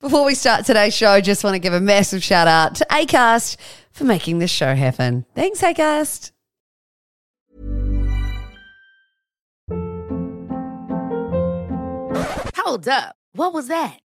Before we start today's show, just want to give a massive shout out to ACAST for making this show happen. Thanks, ACAST. Hold up. What was that?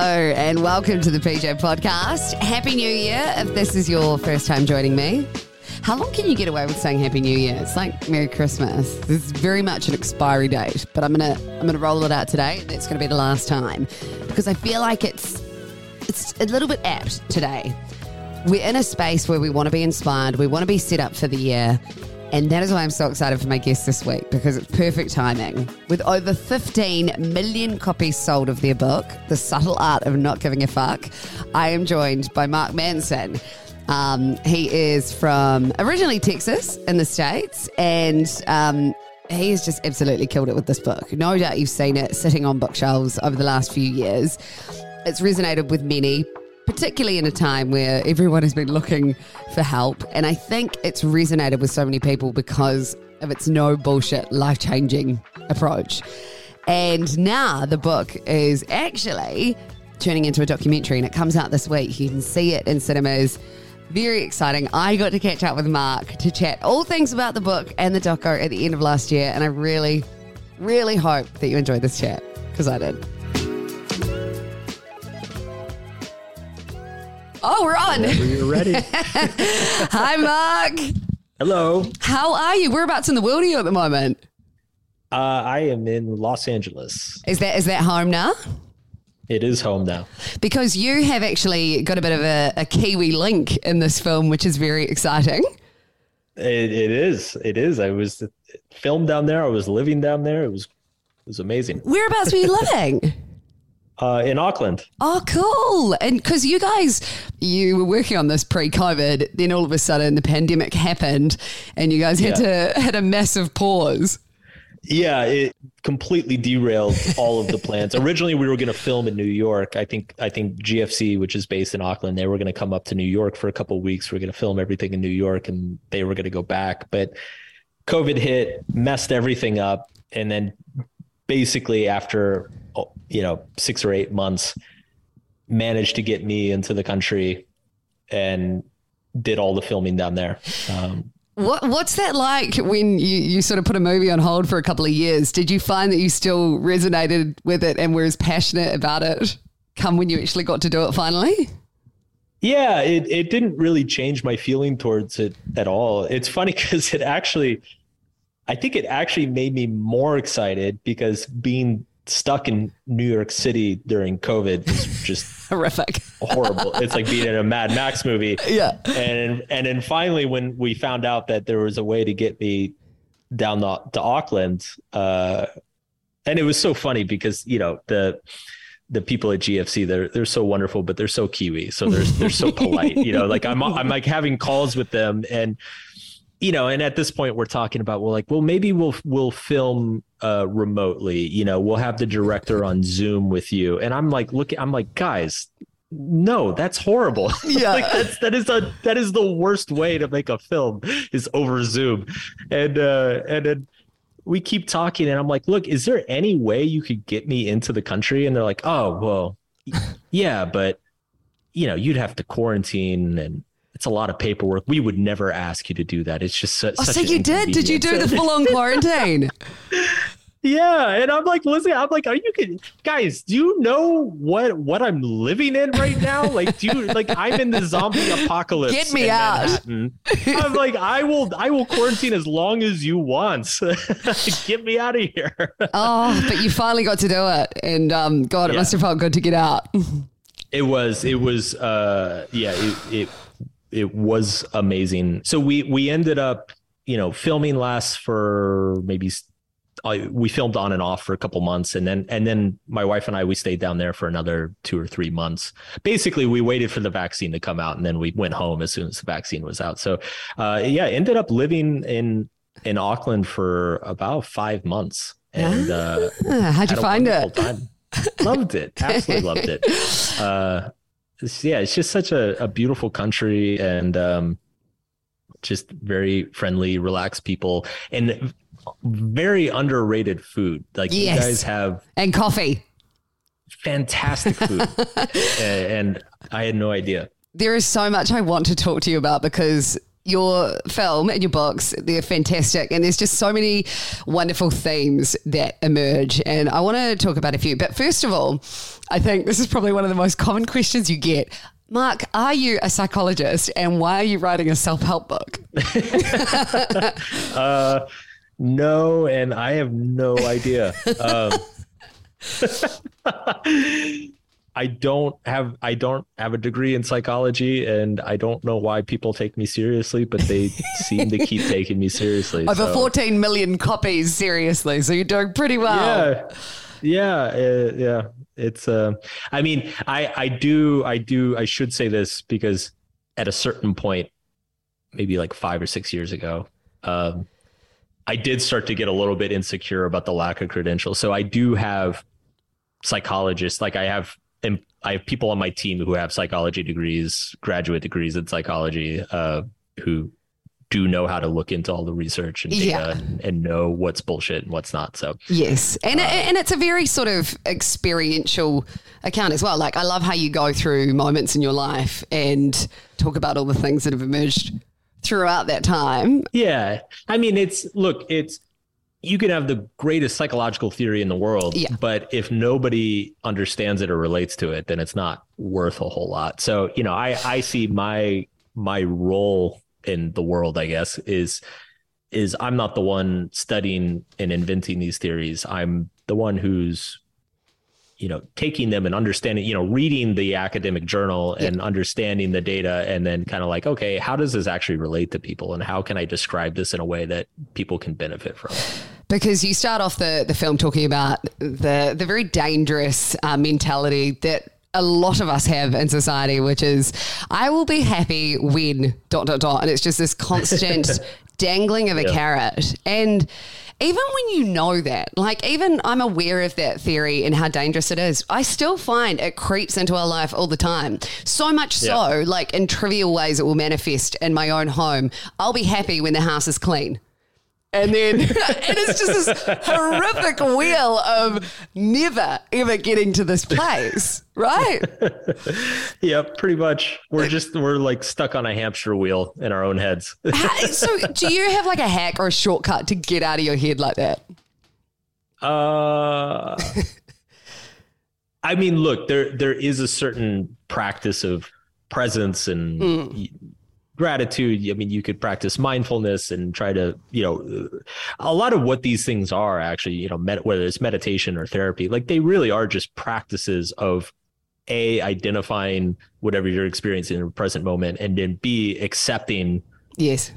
And welcome to the PJ Podcast. Happy New Year if this is your first time joining me. How long can you get away with saying Happy New Year? It's like Merry Christmas. This is very much an expiry date, but I'm gonna I'm gonna roll it out today. It's gonna be the last time because I feel like it's it's a little bit apt today. We're in a space where we want to be inspired, we want to be set up for the year, and that is why I'm so excited for my guest this week because it's perfect timing. With over 15 million copies sold of their book, The Subtle Art of Not Giving a Fuck, I am joined by Mark Manson. Um, he is from originally Texas in the States, and um, he has just absolutely killed it with this book. No doubt you've seen it sitting on bookshelves over the last few years. It's resonated with many, particularly in a time where everyone has been looking for help. And I think it's resonated with so many people because of its no bullshit, life changing approach. And now the book is actually turning into a documentary and it comes out this week. You can see it in cinemas. Very exciting. I got to catch up with Mark to chat all things about the book and the doco at the end of last year. And I really, really hope that you enjoyed this chat because I did. Oh, we're on. Whenever you're ready. Hi, Mark. Hello. How are you? Whereabouts in the world are you at the moment? Uh, I am in Los Angeles. Is that is that home now? It is home now. Because you have actually got a bit of a, a Kiwi link in this film, which is very exciting. It, it is. It is. I was filmed down there. I was living down there. It was it was amazing. Whereabouts were you living? Uh, in Auckland. Oh, cool. And because you guys, you were working on this pre COVID, then all of a sudden the pandemic happened and you guys had Yeah. to had a massive pause. Yeah, it completely derailed all of the plans. Originally, we were going to film in New York. I think I think GFC, which is based in Auckland, they were going to come up to New York for a couple of weeks. We are going to film everything in New York, and they were going to go back. But COVID hit, messed everything up, and then basically after you know six or eight months, managed to get me into the country and did all the filming down there. Um, What what's that like when you, you sort of put a movie on hold for a couple of years? Did you find that you still resonated with it and were as passionate about it come when you actually got to do it finally? Yeah, it, it didn't really change my feeling towards it at all. It's funny because it actually, I think it actually made me more excited because being stuck in New York City during COVID was just Horrific. horrible. it's like being in a Mad Max movie. Yeah. And and then finally, when we found out that there was a way to get me down the, to Auckland, uh, and it was so funny because you know the the people at GFC they're they're so wonderful, but they're so Kiwi, so they're they're so polite. You know, like I'm I'm like having calls with them, and you know, and at this point we're talking about well, like well maybe we'll we'll film uh, remotely. You know, we'll have the director on Zoom with you, and I'm like look, I'm like guys. No, that's horrible. Yeah. like that's that is a that is the worst way to make a film is over Zoom. And uh and then we keep talking and I'm like, look, is there any way you could get me into the country? And they're like, oh, well, yeah, but you know, you'd have to quarantine and it's a lot of paperwork. We would never ask you to do that. It's just su- Oh, such so you did? Did you do the full on quarantine? Yeah, and I'm like, listen, I'm like, are you kidding? guys? Do you know what what I'm living in right now? Like, do you like I'm in the zombie apocalypse? Get me out. Manhattan. I'm like, I will I will quarantine as long as you want. Get me out of here. oh, but you finally got to do it. And um, God, it Yeah. must have felt good to get out. It was it was uh yeah it it it was amazing. So we we ended up you know filming last for maybe I, we filmed on and off for a couple months and then and then my wife and I we stayed down there for another two or three months. Basically, we waited for the vaccine to come out and then we went home as soon as the vaccine was out. So uh, yeah, ended up living in in Auckland for about five months and. Uh, How'd you find it? Time. loved it. Absolutely loved it. Uh, it's- yeah, it's just such a, a beautiful country and um, just very friendly, relaxed people and very underrated food. Like Yes. you guys have And coffee. fantastic food, and I had no idea. There is so much I want to talk to you about because your film and your books, they're fantastic. And there's just so many wonderful themes that emerge. And I want to talk about a few. But first of all, I think this is probably one of the most common questions you get. Mark, are you a psychologist and why are you writing a self help book? Uh, no, and I have no idea. Um, I don't have I don't have a degree in psychology, and I don't know why people take me seriously, but they seem to keep taking me seriously. Over so- 14 million copies, seriously. So you're doing pretty well. Yeah, yeah, uh, yeah. It's. Uh, I mean, I I do I do I should say this because at a certain point, maybe like five or six years ago, um, I did start to get a little bit insecure about the lack of credentials. So I do have psychologists, like I have. And I have people on my team who have psychology degrees, graduate degrees in psychology, uh, who do know how to look into all the research and data Yeah. and, and know what's bullshit and what's not. So Yes, and and it's a very sort of experiential account as well. Like I love how you go through moments in your life and talk about all the things that have emerged throughout that time. Yeah. I mean, it's look, it's you can have the greatest psychological theory in the world, Yeah. but if nobody understands it or relates to it, then it's not worth a whole lot. So, you know, I I see my my role in the world, I guess, is is I'm not the one studying and inventing these theories. I'm the one who's you know taking them and understanding you know reading the academic journal and understanding the data and then kind of like okay how does this actually relate to people and how can i describe this in a way that people can benefit from because you start off the, the film talking about the the very dangerous uh, mentality that a lot of us have in society, which is I will be happy when dot dot dot, and it's just this constant dangling of a Yeah. carrot. And even when you know that, like even I'm aware of that theory and how dangerous it is, I still find it creeps into our life all the time. So much so, Yeah. like in trivial ways, it will manifest in my own home. I'll be happy when the house is clean. And then and it's just this horrific wheel of never ever getting to this place, right? yeah pretty much we're just we're like stuck on a hamster wheel in our own heads so, do you have like a hack or a shortcut to get out of your head like that? Uh, I mean, look, there there is a certain practice of presence and y- gratitude. I mean, you could practice mindfulness and try to, you know, a lot of what these things are actually, you know, med- whether it's meditation or therapy, like they really are just practices of a identifying whatever you're experiencing in the present moment, and then b accepting Yes.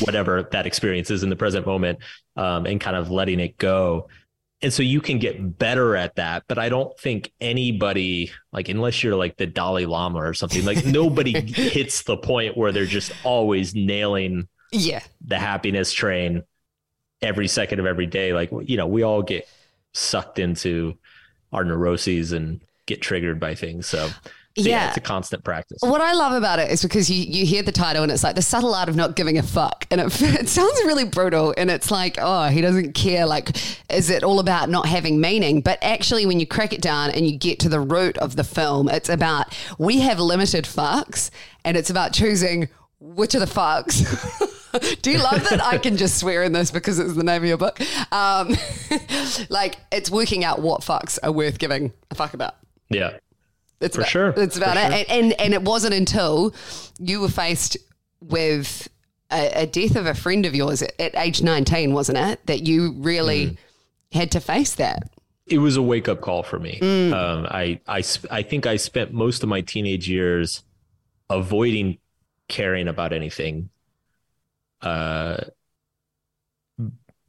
whatever that experience is in the present moment um, and kind of letting it go. And so you can get better at that. But I don't think anybody, like, unless you're like the Dalai Lama or something, like, nobody hits the point where they're just always nailing Yeah. the happiness train every second of every day. Like, you know, we all get sucked into our neuroses and get triggered by things. So, So, yeah. Yeah. it's a constant practice. What I love about it is because you, you hear the title and it's like the subtle art of not giving a fuck. And it, it sounds really brutal. And it's like, oh, he doesn't care. Like, is it all about not having meaning? But actually, when you crack it down and you get to the root of the film, it's about we have limited fucks and it's about choosing which of the fucks. Do you love that I can just swear in this because it's the name of your book? Um, like, it's working out what fucks are worth giving a fuck about. Yeah. It's For about, sure. It's about For it. sure. And, and and it wasn't until you were faced with a, a death of a friend of yours at, at age 19, wasn't it? That you really Mm. had to face that. it was a wake up call for me. Mm. Um, I, I, I think I spent most of my teenage years avoiding caring about anything, uh,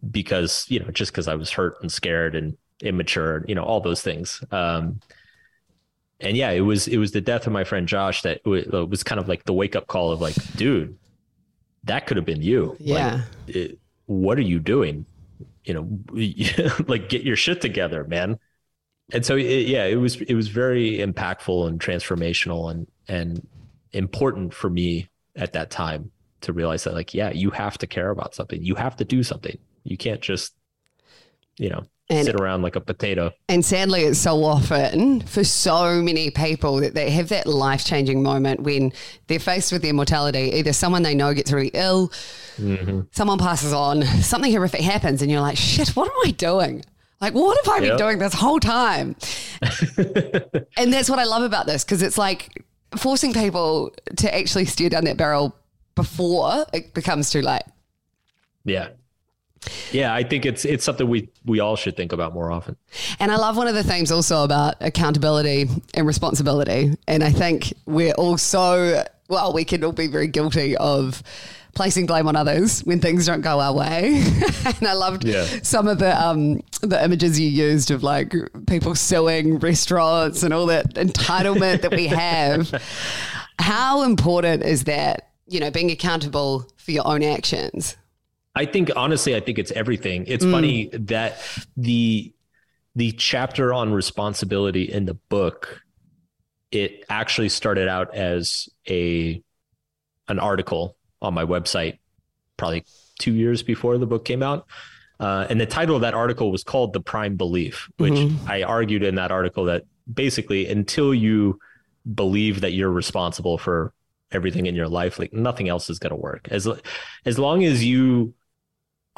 because you know, just because I was hurt and scared and immature, you know, all those things. Um, and yeah, it was it was the death of my friend Josh that w- was kind of like the wake up call of like, dude, that could have been you. Yeah. Like, it, what are you doing? You know, like get your shit together, man. And so, it, yeah, it was it was very impactful and transformational and and important for me at that time to realize that, like, yeah, you have to care about something. You have to do something. You can't just, you know, And- sit around like a potato. And sadly, it's so often for so many people that they have that life changing moment when they're faced with their mortality. Either someone they know gets really ill, mm-hmm. someone passes on, something horrific happens, and you're like, shit, what am I doing? Like, what have I been doing this whole time? and that's what I love about this because it's like forcing people to actually steer down that barrel before it becomes too late. Yeah. Yeah, I think it's it's something we we all should think about more often. And I love one of the themes also about accountability and responsibility. And I think we're also, well, we can all be very guilty of placing blame on others when things don't go our way. and I loved Yeah. some of the um, the images you used of like people suing restaurants and all that entitlement that we have. How important is that, you know, being accountable for your own actions? I think honestly, I think it's everything. It's funny that the the chapter on responsibility in the book, it actually started out as a an article on my website, probably two years before the book came out. Uh, and the title of that article was called "The Prime Belief," which I argued in that article that basically until you believe that you're responsible for everything in your life, like nothing else is going to work. As as long as you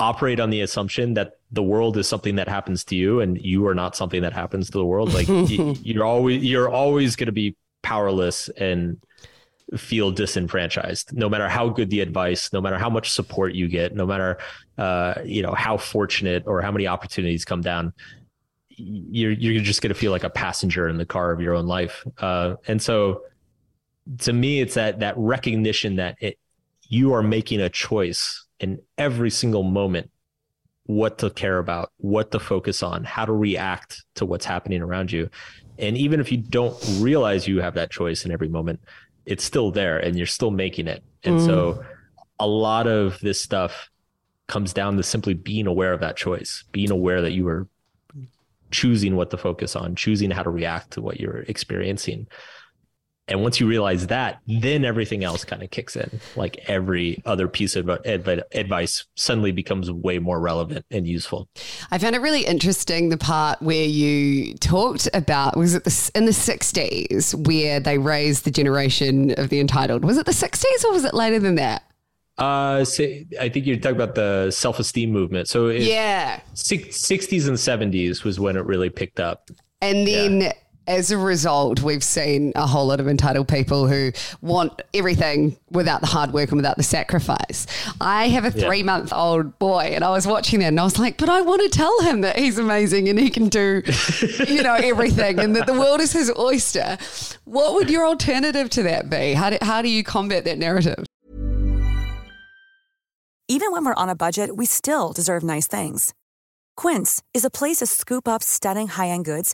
operate on the assumption that the world is something that happens to you and you are not something that happens to the world. Like y- you're always you're always going to be powerless and feel disenfranchised no matter how good the advice no matter how much support you get no matter uh you know how fortunate or how many opportunities come down you're you're just going to feel like a passenger in the car of your own life. Uh and so to me it's that that recognition that it you are making a choice in every single moment what to care about what to focus on how to react to what's happening around you. And even if you don't realize you have that choice in every moment it's still there and you're still making it. And so mm. a lot of this stuff comes down to simply being aware of that choice being aware that you are choosing what to focus on choosing how to react to what you're experiencing and once you realize that, then everything else kind of kicks in. Like every other piece of adv- advice suddenly becomes way more relevant and useful. I found it really interesting the part where you talked about was it the, in the 60s where they raised the generation of the entitled. Was it the 60s or was it later than that? Uh, so I think you're talking about the self esteem movement. So Yeah. six- 60s and 70s was when it really picked up. And then as a result, we've seen a whole lot of entitled people who want everything without the hard work and without the sacrifice. I have a Yeah. three month old boy and I was watching that and I was like, but I want to tell him that he's amazing and he can do, you know, everything and that the world is his oyster. What would your alternative to that be? How do, how do you combat that narrative? Even when we're on a budget, we still deserve nice things. Quince is a place to scoop up stunning high-end goods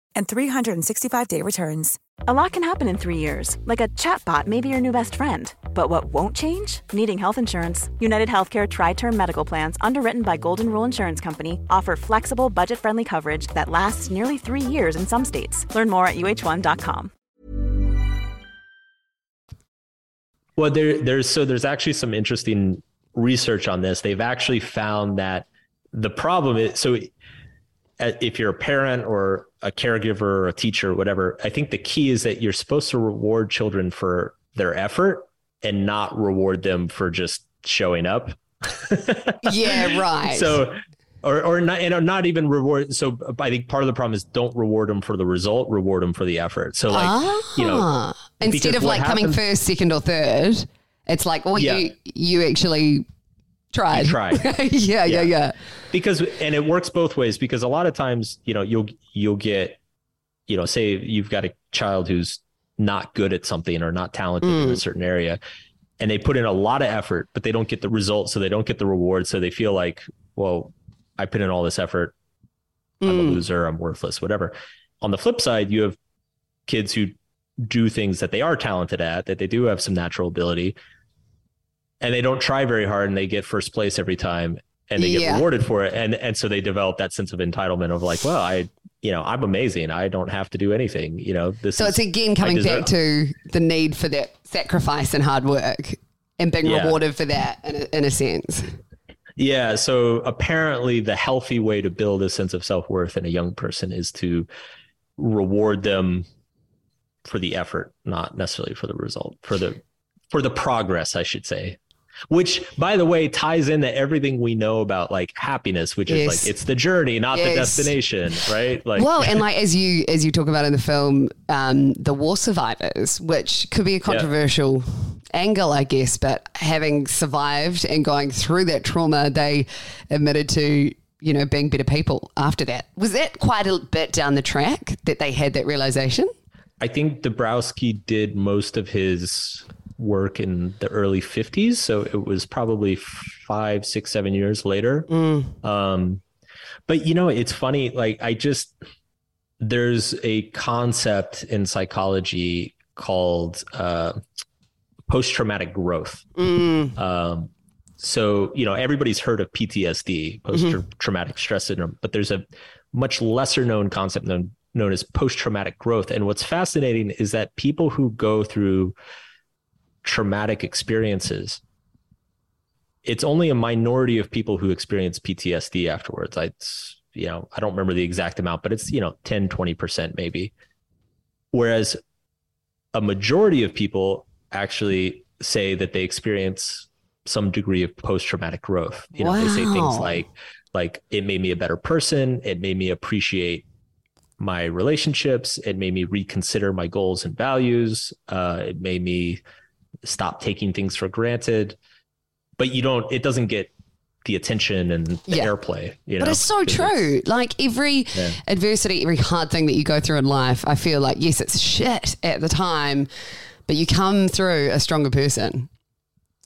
and 365-day returns. A lot can happen in three years, like a chatbot may be your new best friend. But what won't change? Needing health insurance. United Healthcare Tri Term Medical Plans, underwritten by Golden Rule Insurance Company, offer flexible, budget friendly coverage that lasts nearly three years in some states. Learn more at uhone.com. Well, there, there's so there's actually some interesting research on this. They've actually found that the problem is so if you're a parent or a caregiver or a teacher or whatever, I think the key is that you're supposed to reward children for their effort and not reward them for just showing up. yeah, right. So or or not and not even reward so I think part of the problem is don't reward them for the result, reward them for the effort. So like ah, you know instead of like happens, coming first, second, or third, it's like, well, yeah. you you actually tried. You tried. yeah, yeah, yeah, yeah. Because and it works both ways because a lot of times, you know, you'll you'll get, you know, say you've got a child who's not good at something or not talented mm. in a mm. certain area and they put in a lot of effort, but they don't get the results, so they don't get the reward. So they feel like, well, I put in all this effort. I'm mm. a loser. I'm worthless, whatever. On the flip side, you have kids who do things that they are talented at, that they do have some natural ability, and they don't try very hard and they get first place every time and they yeah. get rewarded for it. And and so they develop that sense of entitlement of like, well, I you know, I'm amazing. I don't have to do anything. You know, this So is, it's again coming back to the need for that sacrifice and hard work and being yeah. rewarded for that in a, in a sense. Yeah. So apparently, the healthy way to build a sense of self worth in a young person is to reward them for the effort, not necessarily for the result, for the for the progress, I should say which by the way ties into everything we know about like happiness which yes. is like it's the journey not yes. the destination right like well and like as you as you talk about in the film um the war survivors which could be a controversial yeah. angle i guess but having survived and going through that trauma they admitted to you know being better people after that was that quite a bit down the track that they had that realization i think dabrowski did most of his work in the early 50s so it was probably five six seven years later mm. um, but you know it's funny like i just there's a concept in psychology called uh, post-traumatic growth mm. um, so you know everybody's heard of ptsd post-traumatic mm-hmm. stress syndrome but there's a much lesser known concept known known as post-traumatic growth and what's fascinating is that people who go through traumatic experiences, it's only a minority of people who experience PTSD afterwards. I, you know, I don't remember the exact amount, but it's, you know, 10, 20% maybe. Whereas a majority of people actually say that they experience some degree of post-traumatic growth. You know, wow. they say things like, like it made me a better person. It made me appreciate my relationships. It made me reconsider my goals and values. Uh, it made me stop taking things for granted. But you don't, it doesn't get the attention and the yeah. airplay. You know? But it's so true. It's, like every yeah. adversity, every hard thing that you go through in life, I feel like, yes, it's shit at the time, but you come through a stronger person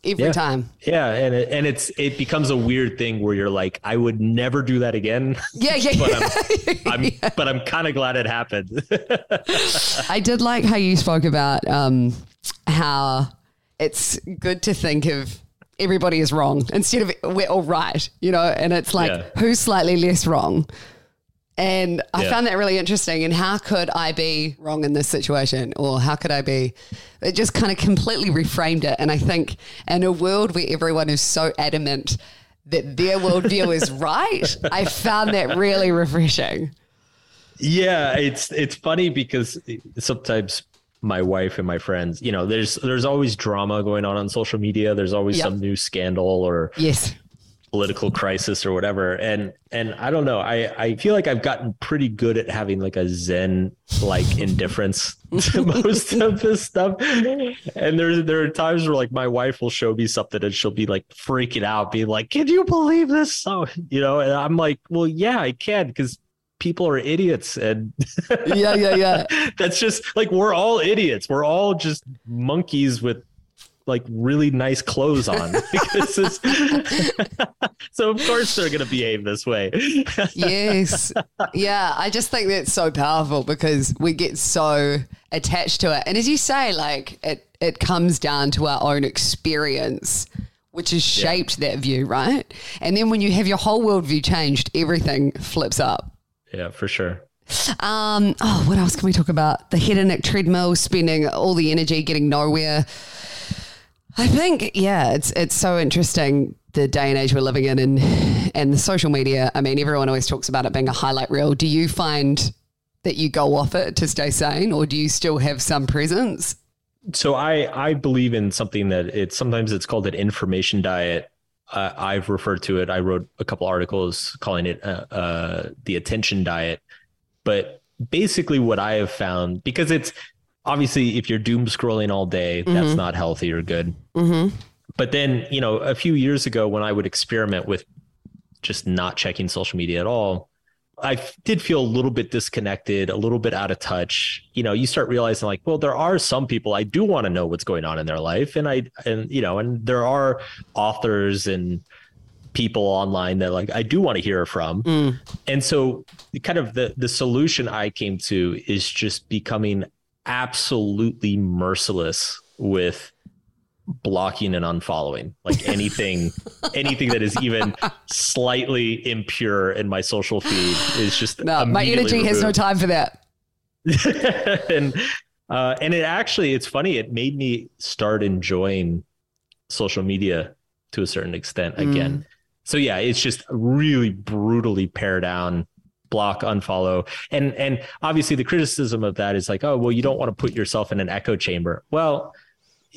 every yeah. time. Yeah, and it, and it's it becomes a weird thing where you're like, I would never do that again. Yeah, yeah. but I'm, I'm yeah. but I'm kind of glad it happened. I did like how you spoke about um, how it's good to think of everybody is wrong instead of we're all right, you know, and it's like yeah. who's slightly less wrong. And I yeah. found that really interesting. And how could I be wrong in this situation? Or how could I be? It just kind of completely reframed it. And I think in a world where everyone is so adamant that their worldview is right, I found that really refreshing. Yeah, it's it's funny because sometimes my wife and my friends you know there's there's always drama going on on social media. There's always yep. some new scandal or yes. political crisis or whatever. And and i don't know. I i feel like i've gotten pretty good at having like a zen like indifference to most of this stuff. And there there are times where like my wife will show me something and she'll be like freaking out being like can you believe this? So you know and i'm like well yeah i can because people are idiots and yeah yeah yeah. That's just like we're all idiots. We're all just monkeys with like really nice clothes on. Because so of course they're going to behave this way. Yes. Yeah i just think that's so powerful because we get so attached to it. And as you say like it it comes down to our own experience which has shaped yeah. that view right? And then when you have your whole worldview changed everything flips up yeah for sure um, oh, what else can we talk about? The hedonic treadmill, spending all the energy, getting nowhere. I think, yeah, it's it's so interesting the day and age we're living in, and and the social media. I mean, everyone always talks about it being a highlight reel. Do you find that you go off it to stay sane, or do you still have some presence? So I I believe in something that it's sometimes it's called an information diet. Uh, I've referred to it. I wrote a couple articles calling it uh, uh, the attention diet but basically, what I have found, because it's obviously if you're doom scrolling all day, mm-hmm. that's not healthy or good. Mm-hmm. But then, you know, a few years ago when I would experiment with just not checking social media at all, I did feel a little bit disconnected, a little bit out of touch. You know, you start realizing like, well, there are some people I do want to know what's going on in their life, and I and you know, and there are authors and people online that like I do want to hear from. Mm. And so kind of the the solution I came to is just becoming absolutely merciless with blocking and unfollowing like anything anything that is even slightly impure in my social feed is just no my energy removed. has no time for that. And uh and it actually it's funny it made me start enjoying social media to a certain extent again. Mm so yeah, it's just really brutally pare down block unfollow. And and obviously the criticism of that is like oh well you don't want to put yourself in an echo chamber. Well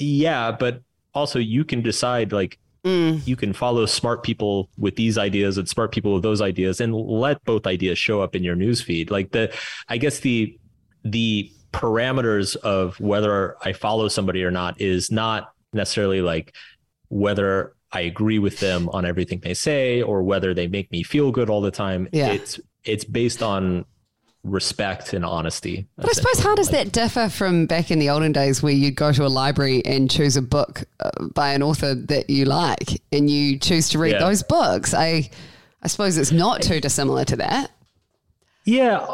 yeah but also you can decide like mm. you can follow smart people with these ideas and smart people with those ideas and let both ideas show up in your news feed like the i guess the the parameters of whether i follow somebody or not is not necessarily like whether I agree with them on everything they say or whether they make me feel good all the time. Yeah. It's it's based on respect and honesty. But I suppose how does that differ from back in the olden days where you'd go to a library and choose a book uh, by an author that you like and you choose to read yeah. those books? I I suppose it's not too dissimilar to that. Yeah,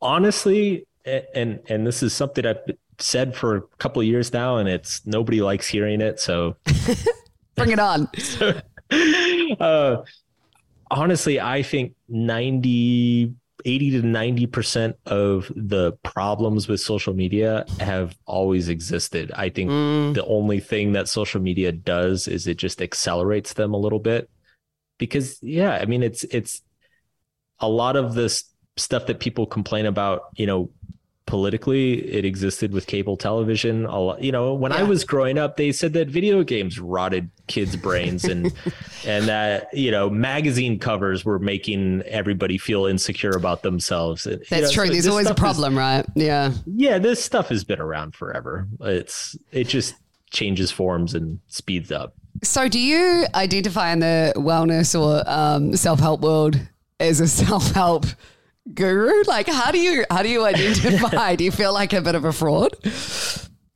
honestly, and and this is something I've said for a couple of years now and it's nobody likes hearing it, so Bring it on. uh, honestly, I think 90, 80 to 90% of the problems with social media have always existed. I think mm. the only thing that social media does is it just accelerates them a little bit. Because yeah, I mean it's it's a lot of this stuff that people complain about, you know, politically it existed with cable television a lot, you know when yeah. i was growing up they said that video games rotted kids brains and and that you know magazine covers were making everybody feel insecure about themselves. That's you know, true. so there's always a problem is, right? Yeah. Yeah this stuff has been around forever. It's it just changes forms and speeds up. So do you identify in the wellness or um, self-help world as a self-help guru? Like, how do you how do you identify? do you feel like a bit of a fraud?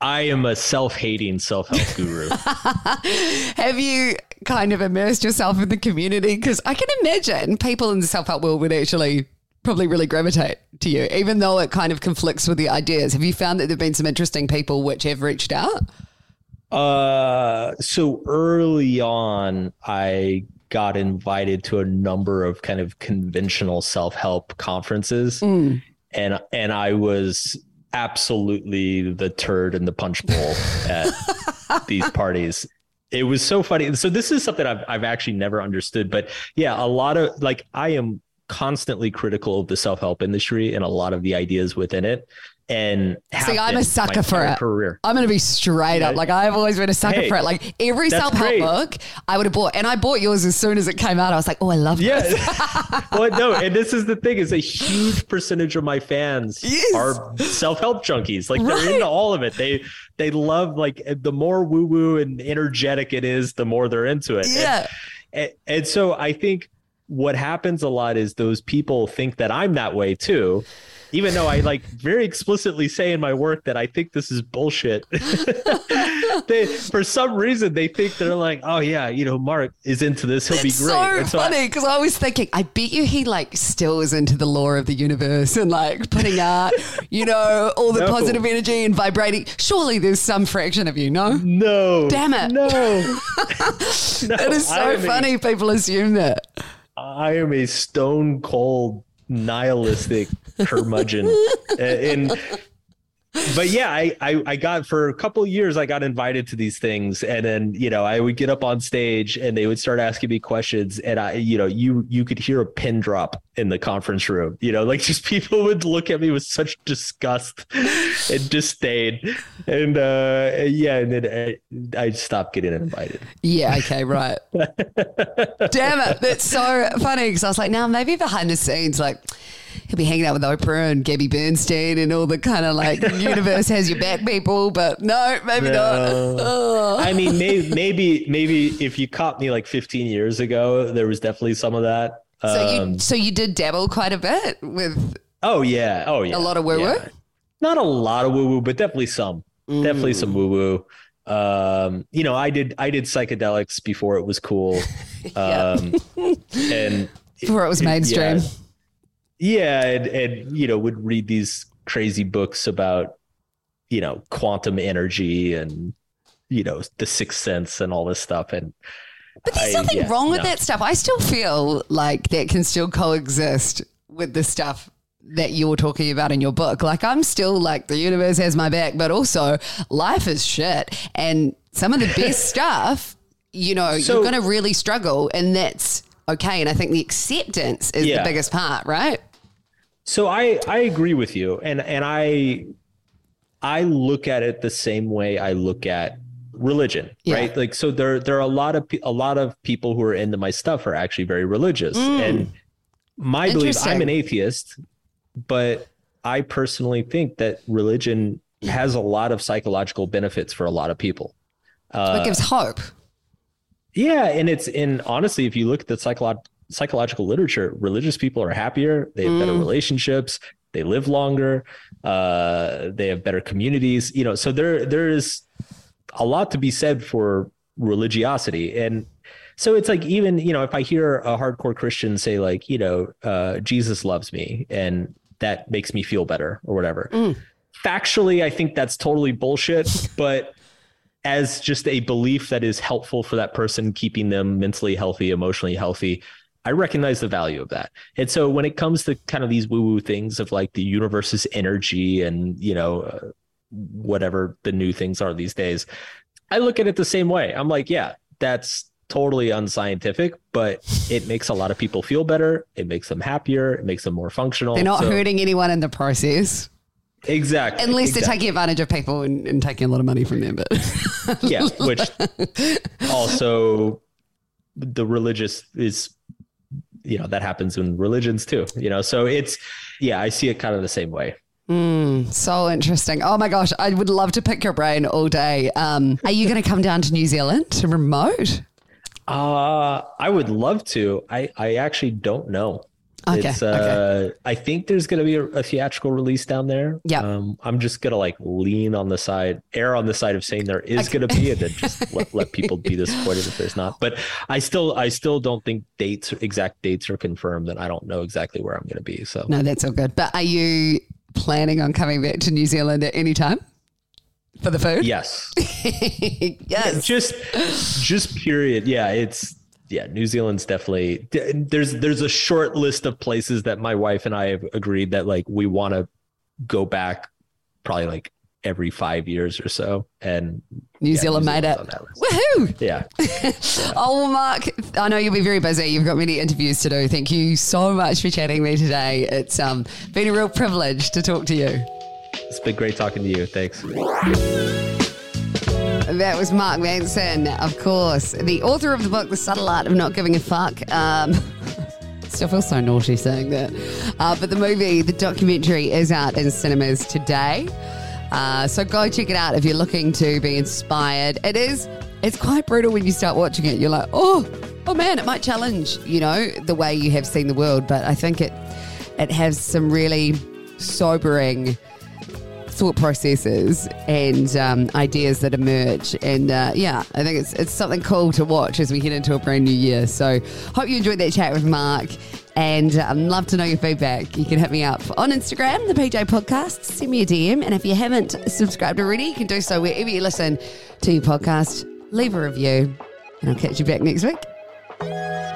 I am a self-hating self-help guru. Have you kind of immersed yourself in the community? Because I can imagine people in the self-help world would actually probably really gravitate to you, even though it kind of conflicts with the ideas. Have you found that there've been some interesting people which have reached out? Uh, so early on, I got invited to a number of kind of conventional self-help conferences mm. and and I was absolutely the turd in the punch bowl at these parties. It was so funny. So this is something I've I've actually never understood, but yeah, a lot of like I am constantly critical of the self-help industry and a lot of the ideas within it and see i'm a sucker for it. career. i'm gonna be straight up. Like i've always been a sucker hey, for it. Like every self-help book i would have bought and i bought yours as soon as it came out. I was like oh i love yeah well no and this is the thing is a huge percentage of my fans yes. are self-help junkies. Like right. they're into all of it. They they love like eh, the more woo-woo and energetic it is the more they're into it. Yeah. and, and, and so i think what happens a lot is those people think that i'm that way too even though I like very explicitly say in my work that I think this is bullshit. they, for some reason, they think they're like, oh yeah, you know, Mark is into this. He'll It's be great. so so funny because I, was thinking, I bet you he like still is into the law of the universe and like putting out, you know, all the No. positive energy and vibrating. Surely there's some fraction of you, no? no, Damn it. no. no It is so funny. People assume that. I am a stone cold nihilistic curmudgeon. And but yeah, I, I I got for a couple of years I got invited to these things and then, you know, I would get up on stage and they would start asking me questions and I you know, you you could hear a pin drop in the conference room. You know, like just people would look at me with such disgust and disdain. And uh yeah, and then I, I stopped getting invited. Yeah, okay, right. Damn it. That's so funny because I was like, now maybe behind the scenes, like, he'll be hanging out with Oprah and Gabby Bernstein and all the kind of like universe has your back people, but no, maybe No. not. Oh. I mean, maybe, maybe, maybe if you caught me like 15 years ago, there was definitely some of that. So Um, you so you did dabble quite a bit with oh yeah, oh yeah, a lot of woo woo. yeah. Not a lot of woo woo, but definitely some, definitely some woo woo. Um, you know, I did, I did psychedelics before it was cool. Um, and Before it was mainstream. yeah, and, and you know, would read these crazy books about, you know, quantum energy and you know the sixth sense and all this stuff and But there's I- nothing yeah, wrong with no. that stuff. I still feel like that can still coexist with the stuff that you're talking about in your book. Like I'm still like the universe has my back, but also life is shit. And some of the best stuff, you know, So- you're going to really struggle and that's okay. And I think the acceptance is Yeah. the biggest part, right? So I I agree with you, and and I I look at it the same way I look at religion, Yeah. right? Like so there there are a lot of a lot of people who are into my stuff are actually very religious, Mm. and my belief I'm an atheist, but I personally think that religion has a lot of psychological benefits for a lot of people. Uh, it gives hope. yeah, and it's and honestly, if you look at the psycholo- psychological literature, religious people are happier, they have better Mm. relationships, they live longer, uh, they have better communities. You know, so there there is a lot to be said for religiosity, and so it's like even you know if I hear a hardcore Christian say like you know uh, Jesus loves me and that makes me feel better or whatever. Mm. Factually, I think that's totally bullshit, but as just a belief that is helpful for that person, keeping them mentally healthy, emotionally healthy. I recognize the value of that. And so when it comes to kind of these woo woo things of like the universe's energy and, you know, uh, whatever the new things are these days, I look at it the same way. I'm like, yeah, that's totally unscientific, but it makes a lot of people feel better. It makes them happier. It makes them more functional. They're not So- hurting anyone in the process, Exactly. unless they're taking advantage of people and, and taking a lot of money from them. But yeah which also the religious is you know that happens in religions too you know so it's yeah i see it kind of the same way So interesting. Oh my gosh, I would love to pick your brain all day. Um, are you going to come down to New Zealand to remote? uh i would love to i i actually don't know Okay, it's uh i think there's going to be a, a theatrical release down there Yeah. um i'm just gonna like lean on the side err on the side of saying there is going to be and then just let, let people be disappointed if there's not but i still i still don't think dates exact dates are confirmed and i don't know exactly where i'm going to be so No, that's all good. But are you planning on coming back to New Zealand at any time for the food? yes yes. just just period yeah it's yeah new zealand's definitely there's there's a short list of places that my wife and i have agreed that like we want to go back probably like every five years or so and New yeah, Zealand made it. Zealand's on that list. Woohoo! yeah Oh, well, Mark, I know you'll be very busy. You've got many interviews to do. Thank you so much for chatting with me today. It's um, been a real privilege to talk to you. it's been great talking to you thanks That was Mark Manson, of course, the author of the book, The Subtle Art of Not Giving a Fuck. Um, still feel so naughty saying that. Uh, but the movie, the documentary, is out in cinemas today. Uh, so go check it out if you're looking to be inspired. It is, it's quite brutal when you start watching it. You're like, oh, oh man, it might challenge, you know, the way you have seen the world. But I think it, it has some really sobering thought processes and um, ideas that emerge. And uh, yeah, I think it's it's something cool to watch as we head into a brand new year. So hope you enjoyed that chat with Mark. And I'd um, love to know your feedback. You can hit me up on Instagram, the PJ Podcast. Send me a DM. And if you haven't subscribed already, you can do so wherever you listen to your podcast. Leave a review, and I'll catch you back next week.